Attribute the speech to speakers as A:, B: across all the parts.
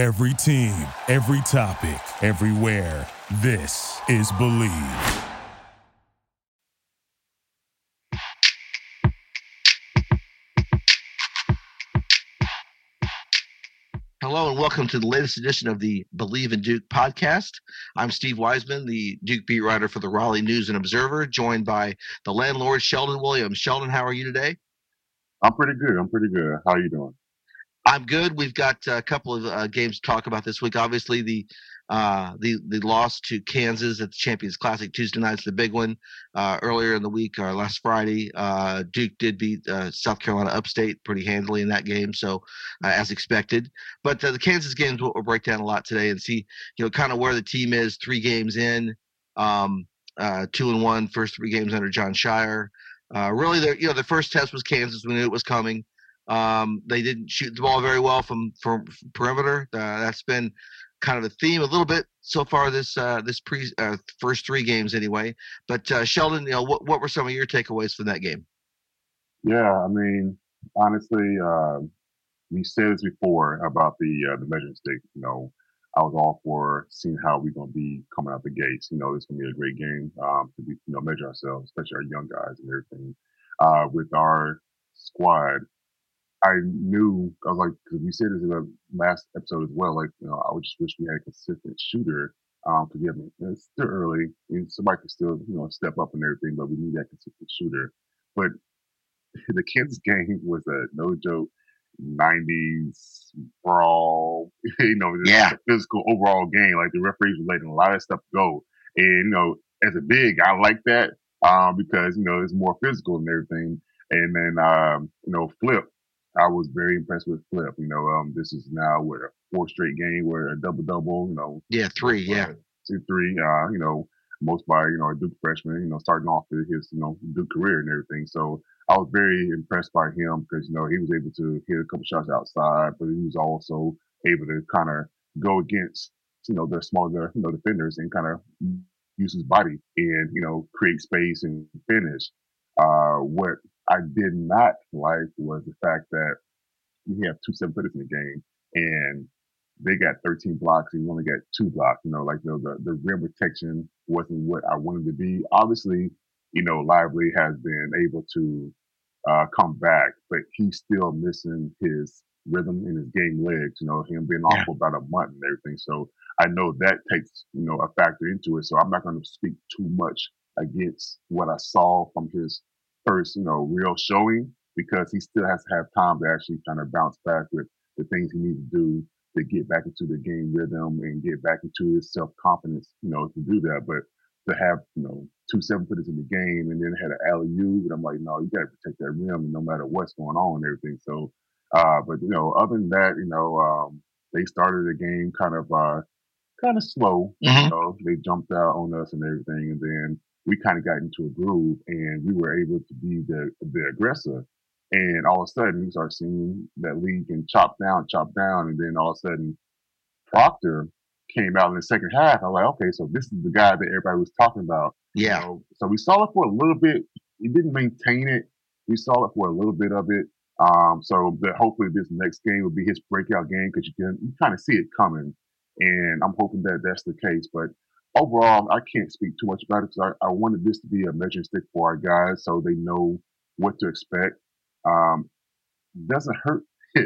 A: Every team, every topic, everywhere. This is Bleav.
B: Hello and welcome to the latest edition of the Bleav in Duke podcast. I'm Steve Wiseman, the Duke beat writer for the Raleigh News and Observer, joined by the landlord Sheldon Williams. Sheldon, how are you today?
C: I'm pretty good. I'm pretty good. How are you doing?
B: I'm good. We've got a couple of uh, games to talk about this week. Obviously, the uh, the the loss to Kansas at the Champions Classic Tuesday night's the big one. Uh, earlier in the week, or last Friday, uh, Duke did beat uh, South Carolina Upstate pretty handily in that game, so uh, as expected. But the Kansas games will, will break down a lot today and see you know kind of where the team is three games in, um, two and one, first three games under Jon Scheyer. really, the you know the first test was Kansas. We knew it was coming. Um, they didn't shoot the ball very well from from, from perimeter. Uh, that's been kind of a theme a little bit so far this uh, this pre uh, first three games anyway. But uh, Sheldon, you know, what what were some of your takeaways from that game?
C: Yeah, I mean, honestly, uh, we said this before about the uh, the measuring stick. You know, I was all for seeing how we're going to be coming out the gates. You know, it's going to be a great game um, to be you know measure ourselves, especially our young guys and everything. Uh, with our squad, I knew I was like, because we said this in the last episode as well. Like, you know, I would just wish we had a consistent shooter. Um, forgive me, it's still early, and somebody can still, you know, step up and everything, but we need that consistent shooter. But the Kansas game was a no joke, '90s brawl. you know,
B: yeah,
C: physical overall game. Like the referees were letting a lot of stuff go, and you know, as a big, I like that um, because you know it's more physical and everything. And then um, you know, Flip I was very impressed with Flip. You know, um, this is now what a four straight game where a double double. You know,
B: yeah, three, yeah,
C: two, three. Uh, you know, most by you know a Duke freshman. You know, starting off his you know Duke career and everything. So I was very impressed by him because you know he was able to hit a couple shots outside, but he was also able to kind of go against you know the smaller you know defenders and kind of use his body and you know create space and finish. Uh, what I did not like was the fact that we have two seven footers in the game and they got 13 blocks and we only got two blocks. You know, like you know, the, the rim protection wasn't what I wanted to be. Obviously, you know, Lively has been able to uh, come back, but he's still missing his rhythm and his game legs, you know, him being off yeah. for about a month and everything. So I know that takes, you know, a factor into it. So I'm not going to speak too much against what I saw from his first, you know, real showing because he still has to have time to actually kind of bounce back with the things he needs to do to get back into the game rhythm and get back into his self confidence, you know, to do that. But to have, you know, two seven footers in the game and then had an alley oop, and I'm like, no, you got to protect that rim no matter what's going on and everything. So, uh, but you know, other than that, you know, um, they started the game kind of, uh, kind of slow. Mm-hmm. You know, they jumped out on us and everything, and then we kind of got into a groove and we were able to be the, the aggressor. And all of a sudden, we start seeing that lead can chop down, chop down. And then all of a sudden, Proctor came out in the second half. I'm like, okay, so this is the guy that everybody was talking about.
B: Yeah.
C: Know? So we saw it for a little bit. He didn't maintain it. We saw it for a little bit of it. Um, so that hopefully this next game will be his breakout game because you can you kind of see it coming. And I'm hoping that that's the case. But overall, I can't speak too much about it because I, I, wanted this to be a measuring stick for our guys so they know what to expect. Um, doesn't hurt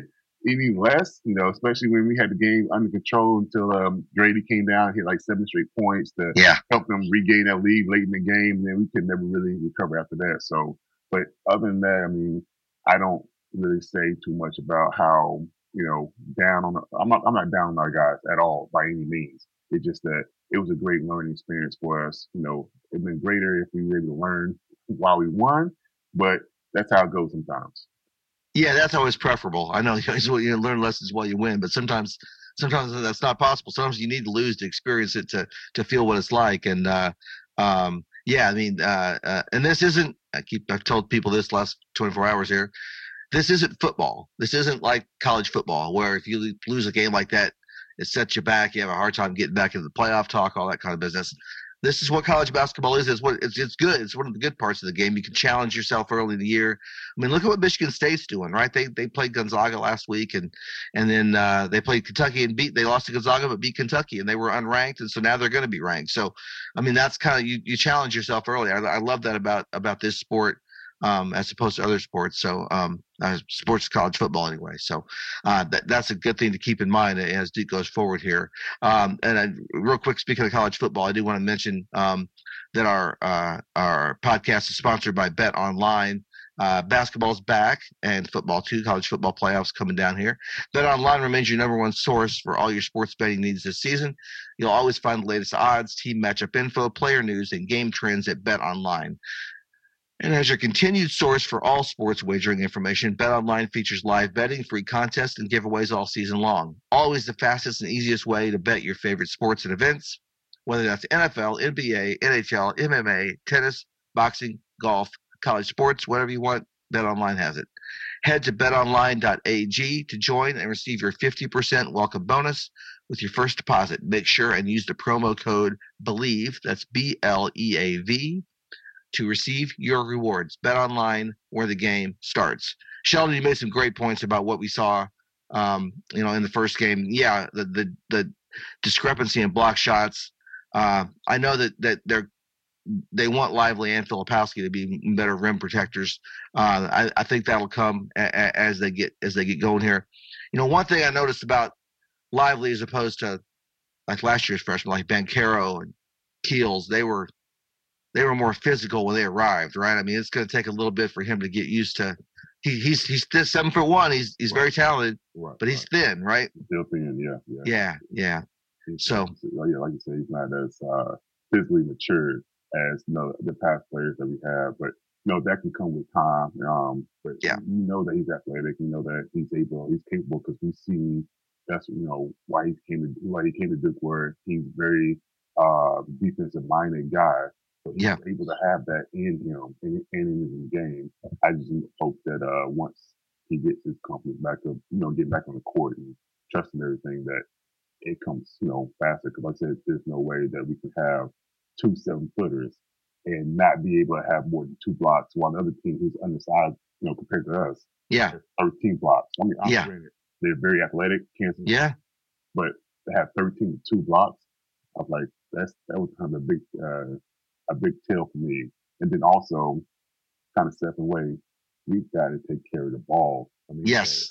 C: any less, you know, especially when we had the game under control until um, Gradey came down and hit like seven straight points to
B: yeah.
C: help them regain that lead late in the game. And then we could never really recover after that. So, but other than that, I mean, I don't really say too much about how, you know, down on, the, I'm not, I'm not down on our guys at all by any means. It's just that it was a great learning experience for us. You know, it'd been greater if we were able to learn while we won, but that's how it goes sometimes.
B: Yeah, that's always preferable. I know you learn lessons while you win, but sometimes sometimes that's not possible. Sometimes you need to lose to experience it to to feel what it's like. And uh, um, yeah, I mean, uh, uh, and this isn't. I keep I've told people this last 24 hours here. This isn't football. This isn't like college football, where if you lose a game like that, it sets you back. You have a hard time getting back into the playoff talk, all that kind of business. this is what college basketball is. It's what it's it's good. It's one of the good parts of the game. You can challenge yourself early in the year. I mean, look at what Michigan State's doing, right? They they played Gonzaga last week, and and then uh, they played Kentucky and beat. They lost to Gonzaga, but beat Kentucky, and they were unranked, and so now they're going to be ranked. So, I mean, that's kind of you you challenge yourself early. I, I love that about about this sport um, as opposed to other sports. So um, uh, sports college football anyway. So uh, that, that's a good thing to keep in mind as Duke goes forward here. Um, and I, real quick, speaking of college football, I do want to mention um, that our uh, our podcast is sponsored by Bet Online. Uh, basketball's back and football too. College football playoffs coming down here. Bet Online remains your number one source for all your sports betting needs this season. You'll always find the latest odds, team matchup info, player news, and game trends at Bet Online. And as your continued source for all sports wagering information, BetOnline features live betting, free contests, and giveaways all season long. Always the fastest and easiest way to bet your favorite sports and events, whether that's NFL, NBA, NHL, MMA, tennis, boxing, golf, college sports, whatever you want, BetOnline has it. Head to betonline.ag to join and receive your 50% welcome bonus with your first deposit. Make sure and use the promo code BLEAV, that's B L E A V to receive your rewards. Bet online where the game starts. Sheldon, you made some great points about what we saw, um, you know, in the first game. Yeah, the the, the discrepancy in block shots. Uh, I know that that they're they want Lively and Filipowski to be better rim protectors. Uh, I, I, think that'll come a, a, as they get as they get going here. You know, one thing I noticed about Lively as opposed to like last year's freshman, like Banchero and Keels, they were they were more physical when they arrived, right? I mean, it's going to take a little bit for him to get used to. He, he's he's still seven foot one. He's he's right. very talented, right, but he's right. thin, right?
C: Still thin, yeah,
B: yeah, yeah, yeah. so,
C: yeah, like you say, he's not as uh, physically mature as you know the past players that we have, but you know that can come with time. Um, but
B: yeah,
C: you know that he's athletic. You know that he's able, he's capable because we've seen that's you know why he came to why he came to Duke, where he's very uh defensive minded guy
B: yeah.
C: able to have that in him and, and in his game. I just hope that uh, once he gets his confidence back up, you know, get back on the court and trusting everything that it comes, you know, faster. Because like I said, there's no way that we can have two seven footers and not be able to have more than two blocks while the other team who's undersized, you know, compared to us,
B: yeah,
C: 13 blocks. I mean,
B: yeah.
C: they're very athletic, Kansas.
B: Yeah.
C: But to have 13 to two blocks, I was like, that's, that was kind of a big, uh, a big tell for me. And then also, kind of stepping away, we've got to take care of the ball.
B: I mean, yes.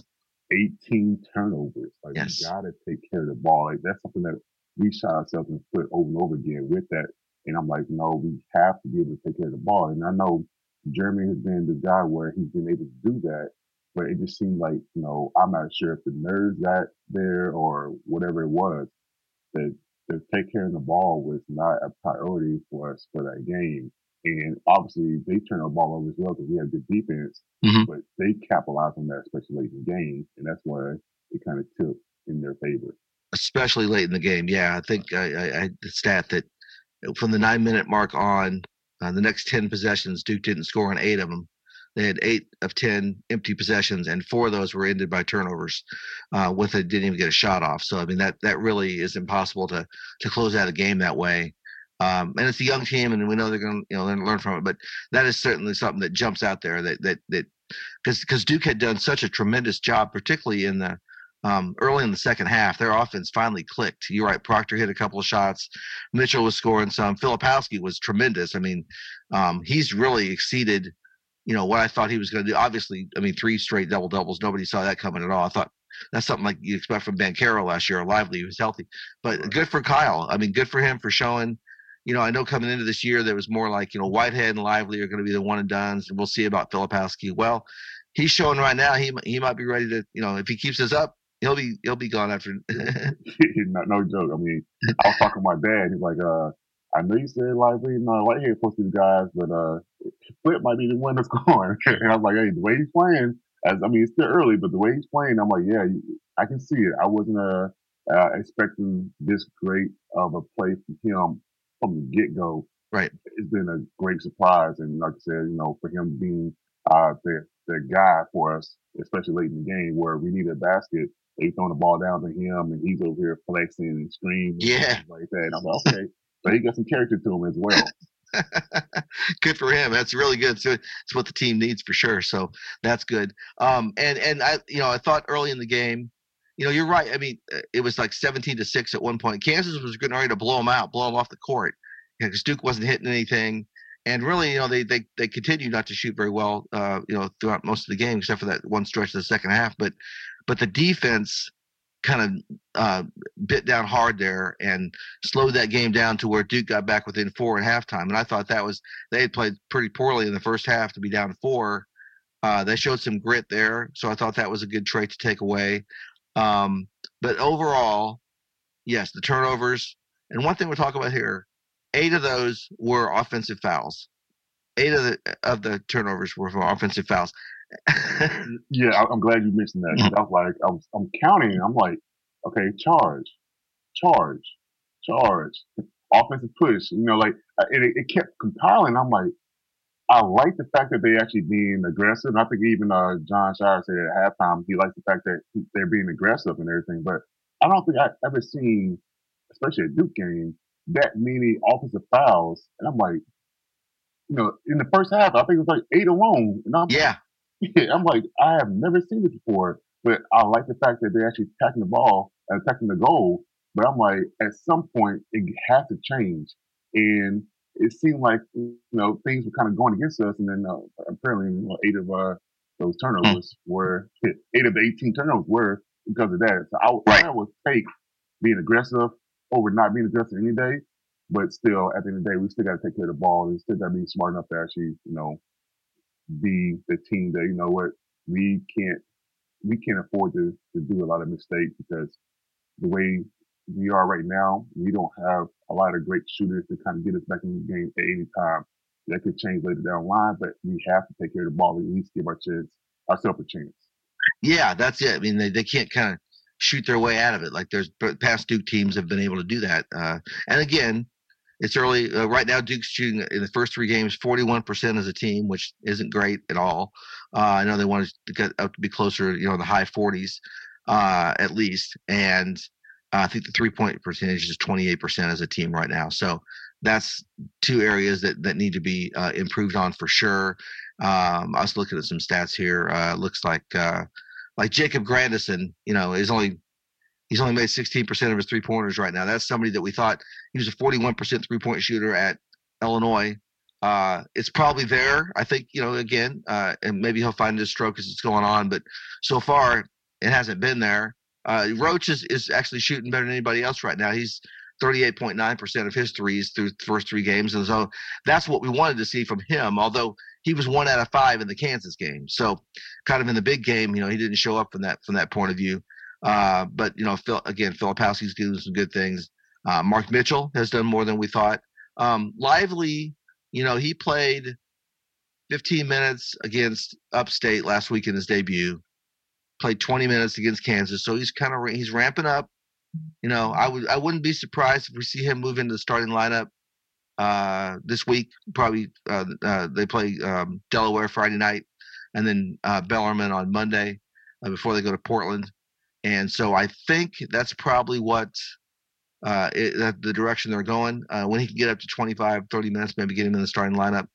C: 18 turnovers. Like, yes. we got to take care of the ball. Like, that's something that we shot ourselves in the foot over and over again with that. And I'm like, no, we have to be able to take care of the ball. And I know Jeremy has been the guy where he's been able to do that, but it just seemed like, you know, I'm not sure if the nerves got there or whatever it was that to take care of the ball was not a priority for us for that game. And obviously, they turn the ball over as well because we have good defense,
B: mm-hmm.
C: but they capitalized on that, especially late in the game, and that's why it kind of tipped in their favor.
B: Especially late in the game, yeah. I think I, I, I the stat that from the nine minute mark on, uh, the next ten possessions, Duke didn't score on eight of them. They had eight of ten empty possessions, and four of those were ended by turnovers. Uh, with it, didn't even get a shot off. So I mean, that that really is impossible to to close out a game that way. Um, and it's a young team, and we know they're going to you know learn, learn from it. But that is certainly something that jumps out there that that that because because Duke had done such a tremendous job, particularly in the um, early in the second half, their offense finally clicked. You're right. Proctor hit a couple of shots. Mitchell was scoring some. Filipowski was tremendous. I mean, um, he's really exceeded you know what I thought he was going to do. Obviously, I mean, three straight double doubles. Nobody saw that coming at all. I thought that's something like you expect from Banchero last year, Lively, who was healthy. But good for Kyle. I mean, good for him for showing. You know, I know coming into this year there was more like you know Whitehead and Lively are going to be the one and duns, and we'll see about Filipowski. Well, he's showing right now he he might be ready to you know if he keeps this up he'll be he'll be gone after.
C: no, no joke. I mean, I was talking to my dad. He's like, uh, I know you said Lively, no, know, Whitehead supposed to be the guys, but uh, Flip might be the one that's going. and I was like, hey, the way he's playing, as I mean, it's still early, but the way he's playing, I'm like, yeah, I can see it. I wasn't uh, uh, expecting this great of a play from him from the get go.
B: Right.
C: It's been a great surprise, and like I said, you know, for him being uh, the the guy for us, especially late in the game where we need a basket, they throwing the ball down to him, and he's over here flexing and screaming,
B: yeah,
C: like that. And I'm like, okay. But he got some character to him as well.
B: good for him. That's really good. So it's what the team needs for sure. So that's good. Um, and and I, you know, I thought early in the game, you know, you're right. I mean, uh, it was like 17 to six at one point. Kansas was getting ready to blow them out, blow them off the court, because you know, Duke wasn't hitting anything. And really, you know, they they they continued not to shoot very well, uh, you know, throughout most of the game, except for that one stretch of the second half. But but the defense kind of uh, bit down hard there and slowed that game down to where Duke got back within four at halftime. And I thought that was they had played pretty poorly in the first half to be down four. Uh, they showed some grit there, so I thought that was a good trait to take away. Um, but overall, yes, the turnovers. And one thing we're talking about here, eight of those were offensive fouls. Eight of the of the turnovers were for offensive fouls
C: yeah, I, am glad you mentioned that. I was like, I was, I'm counting. I'm like, okay, charge, charge, charge, offensive push. You know, like, it, it kept compiling. I'm like, I like the fact that they actually being aggressive. And I think even uh, Jon Scheyer said at halftime he likes the fact that they're being aggressive and everything. But I don't think I've ever seen, especially a Duke game, that many offensive fouls. And I'm like, you know, in the first half, I think it was like eight alone. And I'm
B: yeah.
C: I'm like, I have never seen this before, but I like the fact that they're actually attacking the ball and attacking the goal. But I'm like, at some point, it has to change. And it seemed like, you know, things were kind of going against us. And then uh, apparently, you know, eight of uh, those hmm. turnovers were, eight of the 18 turnovers were because of that. So I, right. I would take being aggressive over not being aggressive any day. But still, at the end of the day, we still got to take care of the ball and still got to be smart enough to actually, you know, be the team that you know what we can't we can't afford to to do a lot of mistakes because the way we are right now, we don't have a lot of great shooters to kind of get us back in the game at any time. That could change later down the line, but we have to take care of the ball and at least give our chance ourselves a chance.
B: Yeah, that's it. I mean, they, they can't kind of shoot their way out of it. Like there's past Duke teams have been able to do that. Uh, and again, it's early uh, right now. Duke's shooting in the first three games 41% as a team, which isn't great at all. Uh, I know they wanted to get up to be closer, you know, in the high 40s uh, at least. And uh, I think the three point percentage is 28% as a team right now. So that's two areas that, that need to be uh, improved on for sure. Um, I was looking at some stats here. Uh, looks like like Jacob Grandison, you know, is only He's only made 16% of his three pointers right now. That's somebody that we thought he was a 41% three point shooter at Illinois. Uh, it's probably there. I think, you know, again, uh, and maybe he'll find his stroke as it's going on, but so far it hasn't been there. Uh, Roach is, is actually shooting better than anybody else right now. He's 38.9% of his threes through the first three games. And so that's what we wanted to see from him, although he was one out of five in the Kansas game. So kind of in the big game, you know, he didn't show up from that from that point of view. Uh, but you know, Phil, again, Filipowski's doing some good things. Uh, Mark Mitchell has done more than we thought. Um, Lively, you know, he played 15 minutes against Upstate last week in his debut. Played 20 minutes against Kansas, so he's kind of he's ramping up. You know, I would I wouldn't be surprised if we see him move into the starting lineup uh, this week. Probably uh, uh, they play um, Delaware Friday night, and then uh, Bellarmine on Monday before they go to Portland. And so I think that's probably what uh, it, the direction they're going. Uh, when he can get up to 25, 30 minutes, maybe get him in the starting lineup.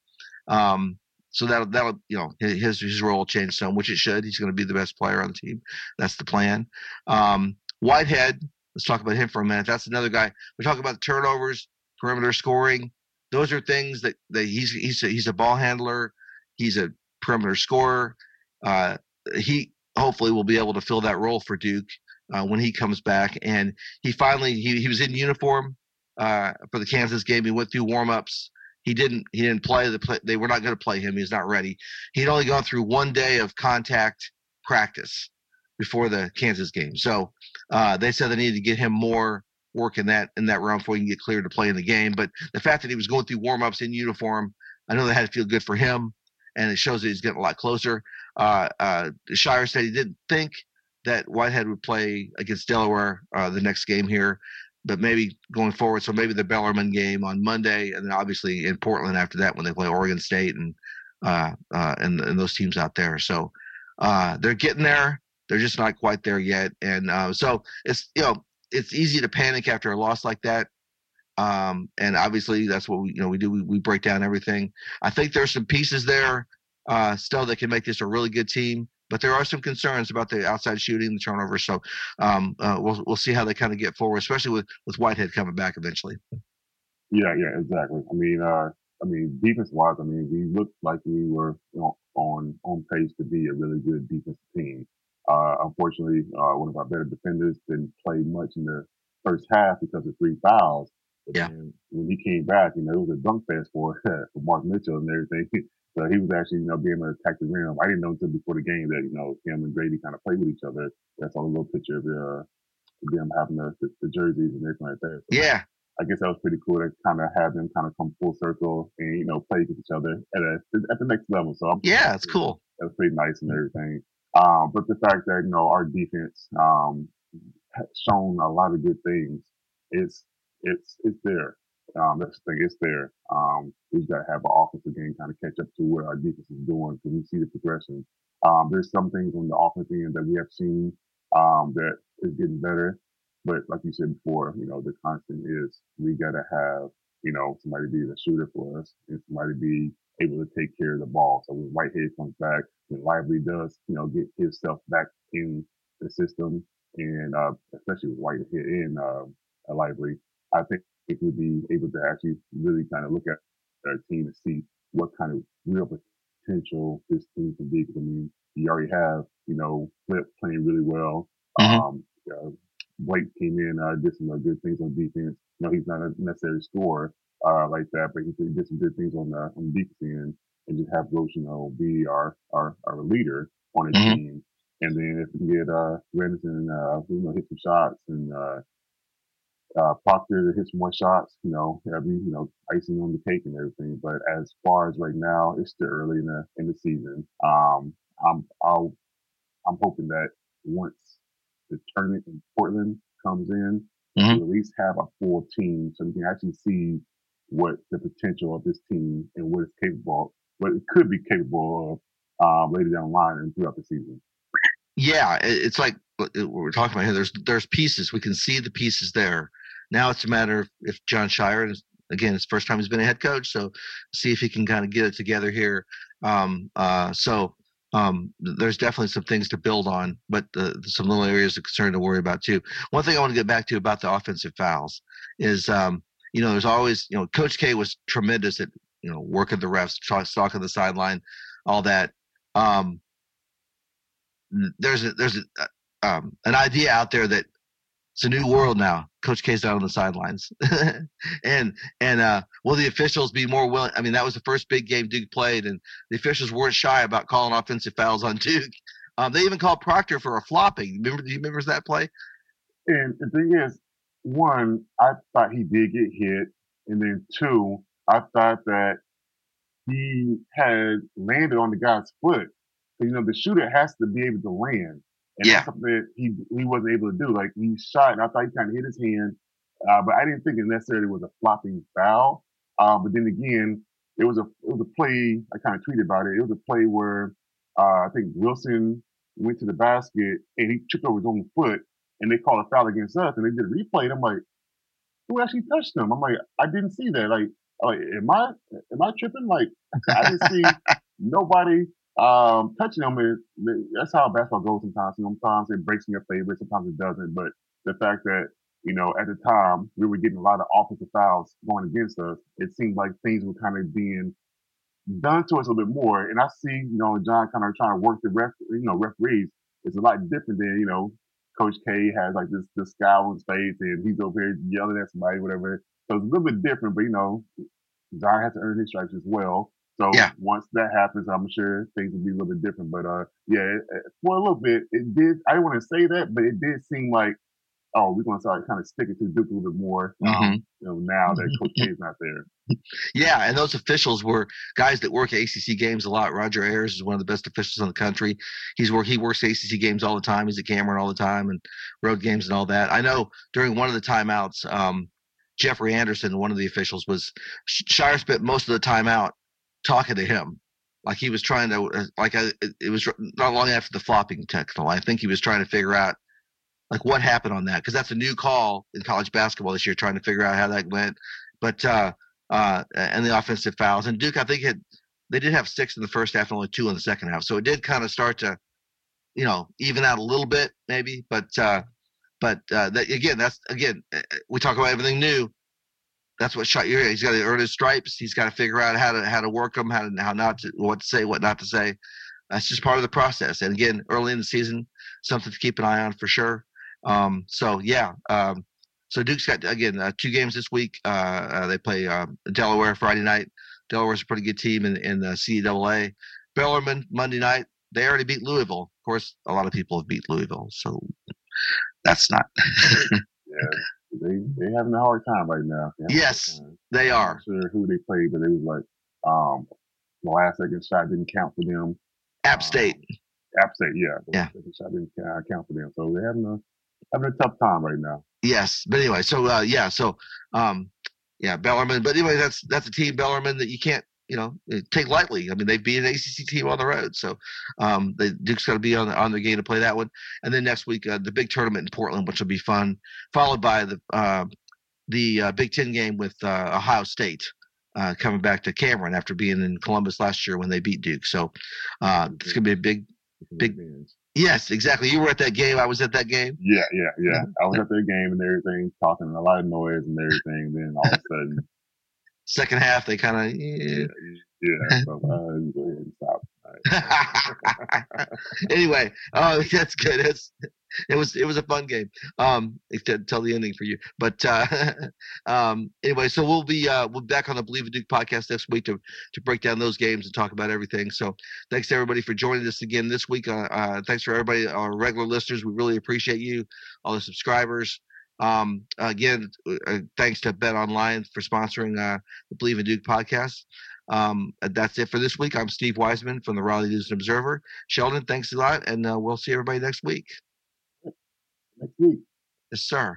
B: Um, so that'll that'll you know his his role will change some, which it should. He's going to be the best player on the team. That's the plan. Um, Whitehead, let's talk about him for a minute. That's another guy. We talk about turnovers, perimeter scoring. Those are things that, that he's he's a, he's a ball handler. He's a perimeter scorer. Uh, he hopefully will be able to fill that role for Duke uh, when he comes back. And he finally he, he was in uniform uh, for the Kansas game. He went through warmups. He didn't he didn't play the play. They were not going to play him. He's not ready. He'd only gone through one day of contact practice before the Kansas game. So uh, they said they needed to get him more work in that in that realm before he can get cleared to play in the game. But the fact that he was going through warmups in uniform, I know that had to feel good for him, and it shows that he's getting a lot closer. Uh, uh, Scheyer said he didn't think that Whitehead would play against Delaware uh, the next game here, but maybe going forward. So maybe the Bellarmine game on Monday, and then obviously in Portland after that when they play Oregon State and uh, uh, and, and those teams out there. So uh, they're getting there. They're just not quite there yet, and uh, so it's you know it's easy to panic after a loss like that. Um, and obviously that's what we you know we do. We, we break down everything. I think there's some pieces there uh, still that can make this a really good team. But there are some concerns about the outside shooting, the turnovers. So um, uh, we'll we'll see how they kind of get forward, especially with with Whitehead coming back eventually.
C: Yeah, yeah, exactly. I mean, uh, I mean, defense wise, I mean, we looked like we were you know, on on pace to be a really good defensive team. Uh, unfortunately, uh, one of our better defenders didn't play much in the first half because of three fouls. But
B: yeah.
C: when he came back, you know, it was a dunk fest for for Mark Mitchell and everything. So he was actually, you know, being able to attack the rim. I didn't know until before the game that, you know, him and Gradey kind of played with each other. That's on a little picture of uh, them having the, the, the, jerseys and everything like that.
B: So yeah.
C: I guess that was pretty cool to kind of have them kind of come full circle and, you know, play with each other at a, at the next level. So I'm,
B: yeah, it's cool.
C: That was pretty nice and everything. Um, but the fact that, you know, our defense, um, has shown a lot of good things. It's, it's, it's there. Um, that's the thing. It's there. Um, we got to have an offensive game kind of catch up to what our defense is doing because we see the progression. Um, there's some things on the offensive end that we have seen um, that is getting better, but like you said before, you know, the constant is we got to have you know somebody be the shooter for us and somebody be able to take care of the ball. So when Whitehead comes back, when Lively does, you know, get himself back in the system, and uh, especially with Whitehead and uh, a Lively, I think we'd be able to actually really kind of look at our team and see what kind of real potential this team can be. Because I mean, you already have, you know, Flip playing really well. Mm-hmm. Um, uh, Blake came in, uh, did some uh, good things on defense. You know, he's not a necessary scorer uh, like that, but he did some good things on the on the defense end, and just have Roach, you know, be our our, our leader on the mm-hmm. team. And then if we can get uh Grandison, uh, you know, hit some shots and uh, uh, Proctor to hit some more shots, you know, every, you know, icing on the cake and everything. But as far as right now, it's still early in the in the season. Um, I'm I'll I'm hoping that once the tournament in Portland comes in, mm-hmm. we at least have a full team so we can actually see what the potential of this team and what it's capable of, what it could be capable of um, later down the line and throughout the season.
B: Yeah, it's like what we're talking about here. There's there's pieces. We can see the pieces there. Now it's a matter of if Jon Scheyer, again it's first time he's been a head coach, so see if he can kind of get it together here. Um, uh, so um, there's definitely some things to build on, but some little areas of concern to worry about too. One thing I want to get back to about the offensive fouls is, um, you know, there's always, you know, Coach K was tremendous at, you know, working the refs, stalking the sideline, all that. Um, there's a, there's a, uh, um, an idea out there that it's a new world now. Coach K's down on the sidelines, and and uh, will the officials be more willing? I mean, that was the first big game Duke played, and the officials weren't shy about calling offensive fouls on Duke. Um, they even called Proctor for a flopping. Remember? Do you remember that play?
C: And the thing is, one, I thought he did get hit, and then two, I thought that he had landed on the guy's foot. You know, the shooter has to be able to land. And yeah. that's something that he he wasn't able to do. Like he shot, and I thought he kind of hit his hand, uh, but I didn't think it necessarily was a flopping foul. Uh, but then again, it was a it was a play. I kind of tweeted about it. It was a play where uh, I think Wilson went to the basket and he tripped over his own foot, and they called a foul against us, and they did a replay. And I'm like, who actually touched him? I'm like, I didn't see that. Like, like am I am I tripping? Like, I didn't see nobody um, touching them is that's how basketball goes sometimes. Sometimes it breaks in your favor, sometimes it doesn't. But the fact that you know at the time we were getting a lot of offensive fouls going against us, it seemed like things were kind of being done to us a little bit more. And I see you know Jon kind of trying to work the ref, you know referees. It's a lot different than you know Coach K has like this this scowl on his face and he's over here yelling at somebody, whatever. So it's a little bit different, but you know Jon has to earn his stripes as well. So yeah. once that happens, I'm sure things will be a little bit different. But uh, yeah, for a little bit, it did. I didn't want to say that, but it did seem like, oh, we're going to start kind of sticking to Duke a little bit more. Um, mm-hmm. you know, now that Coach K is not there.
B: Yeah, and those officials were guys that work at ACC games a lot. Roger Ayers is one of the best officials in the country. He's work he works ACC games all the time. He's at Cameron all the time and road games and all that. I know during one of the timeouts. Um, Jeffrey Anderson, one of the officials, was Scheyer spent most of the time out talking to him like he was trying to uh, like I, it was not long after the flopping technical i think he was trying to figure out like what happened on that because that's a new call in college basketball this year, trying to figure out how that went. But uh, uh, and the offensive fouls and Duke, I think had they did have six in the first half and only two in the second half, so it did kind of start to, you know, even out a little bit maybe. But uh, but uh, that, again, that's again uh, we talk about everything new. That's what Scheyer. He's got to earn his stripes. He's got to figure out how to how to work them, how to how not to what to say, what not to say. That's just part of the process. And again, early in the season, something to keep an eye on for sure. Um, so yeah, um, so Duke's got again uh, two games this week. Uh, uh, they play um, Delaware Friday night. Delaware's a pretty good team in in the CAA. Bellarmine Monday night. They already beat Louisville. Of course, a lot of people have beat Louisville, so that's not.
C: yeah, they they having a hard time right now.
B: Yes, they are.
C: I'm sure who they played, but it was like um, the last second shot didn't count for them.
B: App State. Um,
C: App State, yeah. The
B: yeah.
C: Second shot didn't count for them, so they're having a having a tough time right now.
B: Yes, but anyway, so uh, yeah, so um, yeah, Bellarmine. But anyway, that's that's a team Bellarmine that you can't you know eh, take lightly. I mean, they beat an ACC team on the road, so um, the Duke's got to be on the, on their game to play that one. And then next week, uh, the big tournament in Portland, which will be fun, followed by the uh, the uh, Big Ten game with uh, Ohio State. Uh, coming back to Cameron after being in Columbus last year when they beat Duke, so uh, it's gonna be a big, big. Yes, exactly. You were at that game. I was at that game.
C: Yeah, yeah, yeah. I was at that game and everything, talking a lot of noise and everything. Then all of a sudden,
B: second half, they kind of
C: yeah, yeah. So, uh, go ahead and stop.
B: anyway, oh, that's good. It's, it was it was a fun game. Um, tell the ending for you, but uh, um, anyway, so we'll be uh, we'll be back on the Bleav in Duke podcast next week to to break down those games and talk about everything. So thanks to everybody for joining us again this week. Uh, uh, thanks for everybody, our regular listeners. We really appreciate you, all the subscribers. Um, again, uh, thanks to Bet Online for sponsoring uh, the Bleav in Duke podcast. Um, that's it for this week. I'm Steve Wiseman from the Raleigh News and Observer. Sheldon, thanks a lot, and uh, we'll see everybody next week.
C: Next week.
B: Yes, sir.